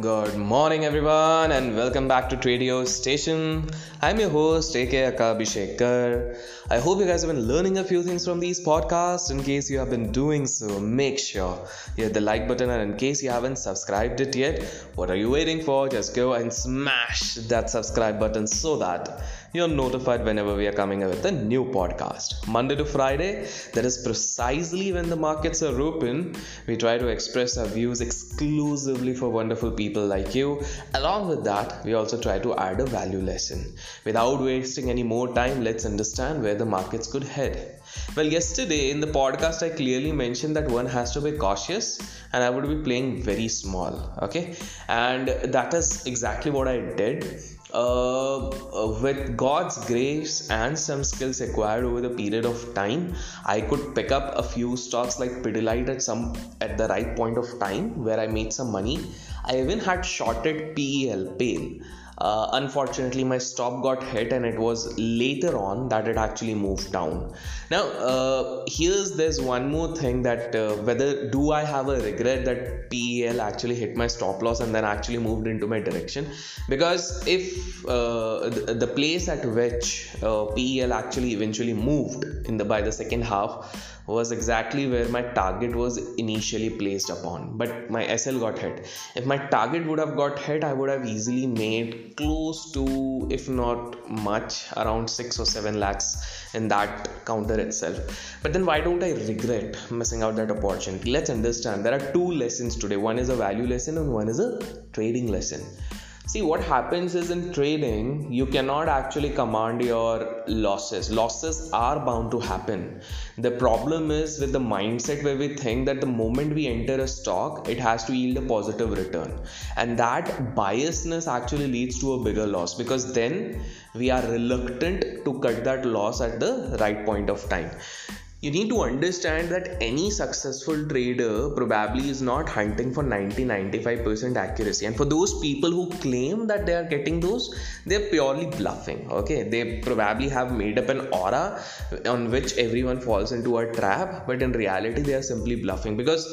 Good morning, everyone, and welcome back to Tradio Station. I'm your host, AK Akabhishekar. I hope you guys have been learning a few things from these podcasts. In case you have been doing so, make sure you hit the like button, and in case you haven't subscribed it yet, what are you waiting for? Just go and smash that subscribe button so that you're notified whenever we are coming with a new podcast. Monday to Friday, that is precisely when the markets are open. We try to express our views exclusively for wonderful people like you. Along with that, we also try to add a value lesson. Without wasting any more time, let's understand where the markets could head. Well, yesterday in the podcast, I clearly mentioned that one has to be cautious and I would be playing very small. Okay, and that is exactly what I did uh, uh, with God's grace and some skills acquired over the period of time, I could pick up a few stocks like Pidilite at some at the right point of time where I made some money. I even had shorted PEL, PALE uh, unfortunately my stop got hit and it was later on that it actually moved down. Now uh, here's there's one more thing that uh, whether do i have a regret that pel actually hit my stop loss and then actually moved into my direction? Because if uh, the, the, place at which uh, pel actually eventually moved in the by the second half was exactly where my target was initially placed upon. But my sl got hit. If my target would have got hit i would have easily made close to if not much around 6 or 7 lakhs in that counter itself. But then why don't i regret missing out that opportunity? Let's understand there are two lessons today. One is a value lesson and one is a trading lesson see what happens is in trading you cannot actually command your losses. Losses are bound to happen. The problem is with the mindset where we think that the moment we enter a stock it has to yield a positive return. And that biasness actually leads to a bigger loss because then we are reluctant to cut that loss at the right point of time you need to understand that any successful trader probably is not hunting for 90 95% accuracy. And for those people who claim that they are getting those they're purely bluffing okay? They probably have made up an aura on which everyone falls into a trap but in reality they are simply bluffing because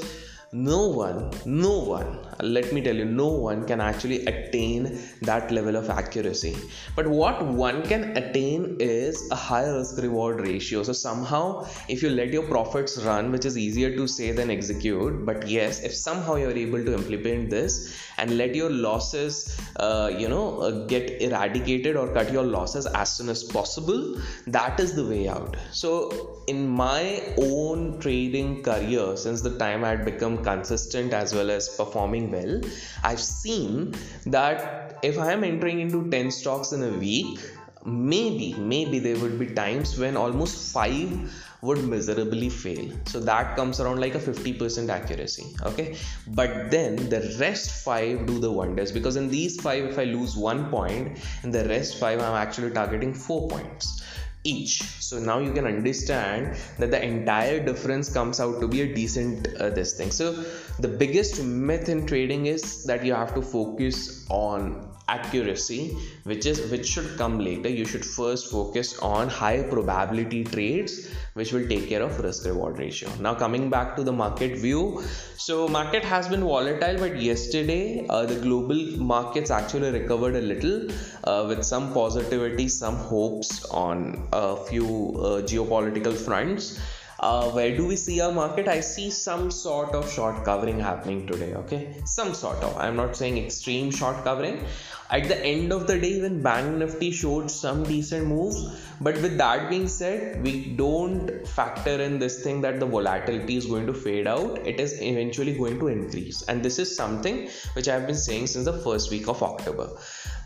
no one no one let me tell you no one can actually attain that level of accuracy. But what one can attain is a high risk reward ratio. So somehow if you let your profits run which is easier to say than execute but yes if somehow you're able to implement this and let your losses uh, you know uh, get eradicated or cut your losses as soon as possible that is the way out. So in my own trading career since the time i had become consistent as well as performing well i've seen that if i am entering into 10 stocks in a week maybe maybe there would be times when almost 5 would miserably fail. So that comes around like a 50% accuracy okay? But then the rest 5 do the wonders because in these 5 if i lose 1 point in the rest 5 i'm actually targeting 4 points each so now you can understand that the entire difference comes out to be a decent uh, this thing. So the biggest myth in trading is that you have to focus on accuracy which is which should come later. You should first focus on high probability trades which will take care of risk reward ratio. Now coming back to the market view. So market has been volatile but yesterday uh, the global markets actually recovered a little uh, with some positivity some hopes on a few uh, geopolitical fronts uh, where do we see our market? I see some sort of short covering happening today okay? Some sort of. I'm not saying extreme short covering. At the end of the day even bank nifty showed some decent moves. But with that being said we don't factor in this thing that the volatility is going to fade out. It is eventually going to increase. And this is something which i've been saying since the first week of october.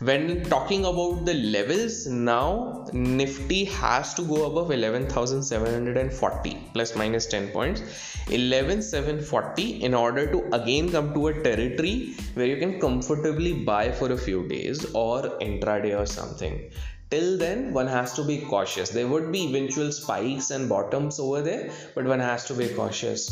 When talking about the levels now nifty has to go above 11740 plus minus 10 points 11740 in order to again come to a territory where you can comfortably buy for a few days or intraday or something till then one has to be cautious there would be eventual spikes and bottoms over there but one has to be cautious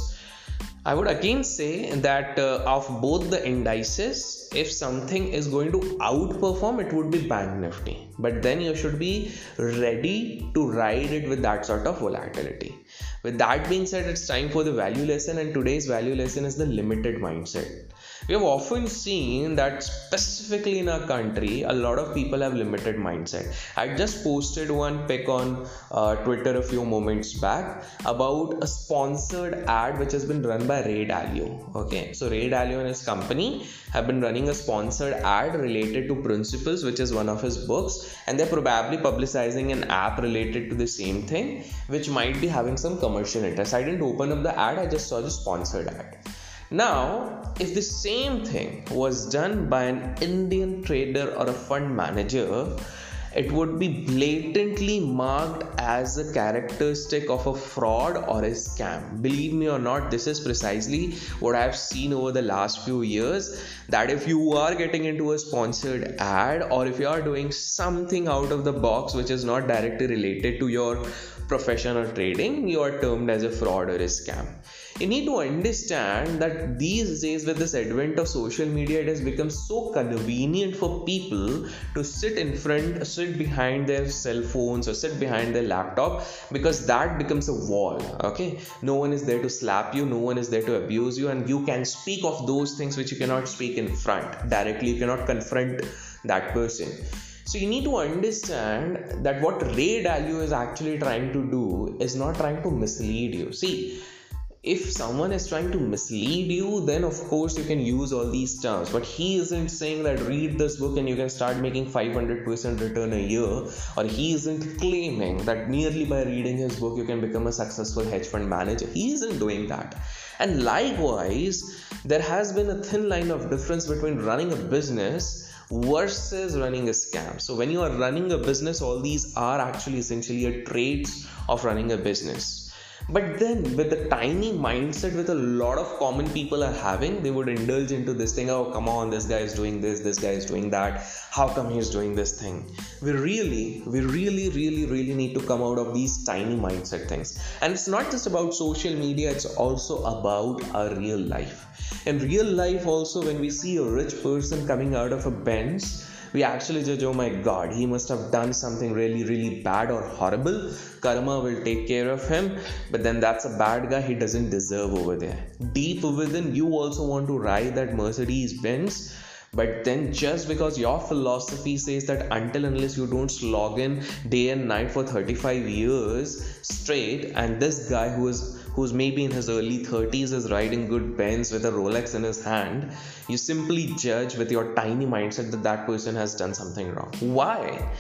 I would again say that uh, of both the indices, if something is going to outperform, it would be Bank Nifty. But then you should be ready to ride it with that sort of volatility. With that being said, it's time for the value lesson, and today's value lesson is the limited mindset. We have often seen that specifically in our country a lot of people have limited mindset. I just posted one pic on uh, twitter a few moments back about a sponsored ad which has been run by ray dalio okay? So ray dalio and his company have been running a sponsored ad related to principles which is one of his books and they're probably publicizing an app related to the same thing which might be having some commercial interest. I didn't open up the ad i just saw the sponsored ad now, if the same thing was done by an Indian trader or a fund manager, it would be blatantly marked as a characteristic of a fraud or a scam. Believe me or not, this is precisely what I've seen over the last few years. That if you are getting into a sponsored ad or if you are doing something out of the box which is not directly related to your profession or trading, you are termed as a fraud or a scam you need to understand that these days with this advent of social media it has become so convenient for people to sit in front sit behind their cell phones or sit behind their laptop because that becomes a wall okay? No one is there to slap you no one is there to abuse you and you can speak of those things which you cannot speak in front. Directly you cannot confront that person. So you need to understand that what Ray Dalio is actually trying to do is not trying to mislead you. See, if someone is trying to mislead you, then of course you can use all these terms. But he isn't saying that read this book and you can start making 500% return a year, or he isn't claiming that merely by reading his book you can become a successful hedge fund manager. He isn't doing that. And likewise, there has been a thin line of difference between running a business versus running a scam. So when you are running a business, all these are actually essentially a traits of running a business but then with the tiny mindset with a lot of common people are having they would indulge into this thing oh come on this guy is doing this this guy is doing that. How come he's doing this thing? We really we really really really need to come out of these tiny mindset things. And it's not just about social media it's also about our real life. In real life also when we see a rich person coming out of a Benz we actually judge, oh my god, he must have done something really, really bad or horrible. Karma will take care of him, but then that's a bad guy he doesn't deserve over there. Deep within, you also want to ride that Mercedes Benz. But then, just because your philosophy says that until unless you don't slog in day and night for 35 years straight, and this guy who is who's maybe in his early 30s is riding good Benz with a Rolex in his hand, you simply judge with your tiny mindset that that person has done something wrong. Why?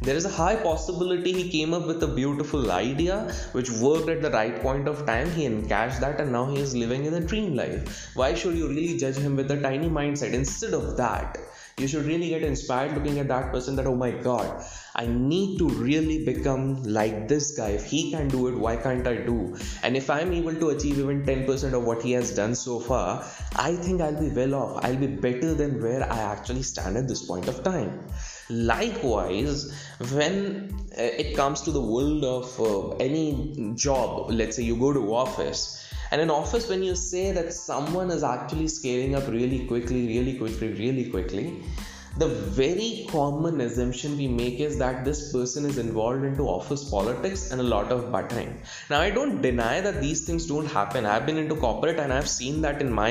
There is a high possibility he came up with a beautiful idea which worked at the right point of time. He encashed that and now he is living in a dream life. Why should you really judge him with a tiny mindset? Instead of that, you should really get inspired looking at that person that, oh my god, I need to really become like this guy. If he can do it, why can't I do? And if I'm able to achieve even 10% of what he has done so far, I think I'll be well off. I'll be better than where I actually stand at this point of time. Likewise, when uh, it comes to the world of uh, any job, let's say you go to office, and in office, when you say that someone is actually scaling up really quickly, really quickly, really quickly, the very common assumption we make is that this person is involved into office politics and a lot of buttering now i don't deny that these things don't happen. I've been into corporate and i've seen that in my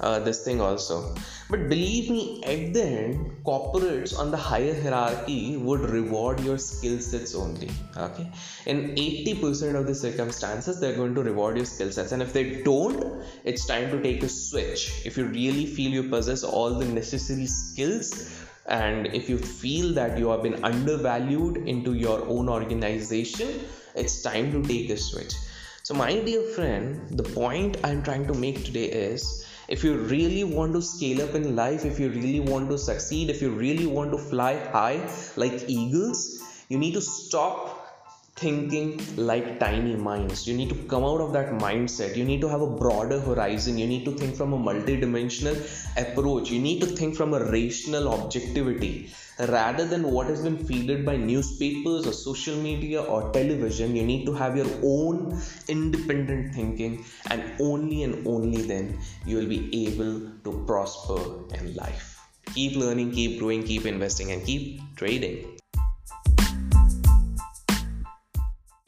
uh, this thing also but believe me at the end corporates on the higher hierarchy would reward your skill sets only okay? In 80% of the circumstances they're going to reward your skill sets. And if they don't it's time to take a switch. If you really feel you possess all the necessary skills and if you feel that you have been undervalued into your own organization it's time to take a switch. So my dear friend the point i'm trying to make today is if you really want to scale up in life if you really want to succeed if you really want to fly high like eagles you need to stop thinking like tiny minds. You need to come out of that mindset. You need to have a broader horizon. You need to think from a multidimensional approach. You need to think from a rational objectivity rather than what has been feeded by newspapers or social media or television. You need to have your own independent thinking, and only and only then you will be able to prosper in life. Keep learning, keep growing, keep investing, and keep trading.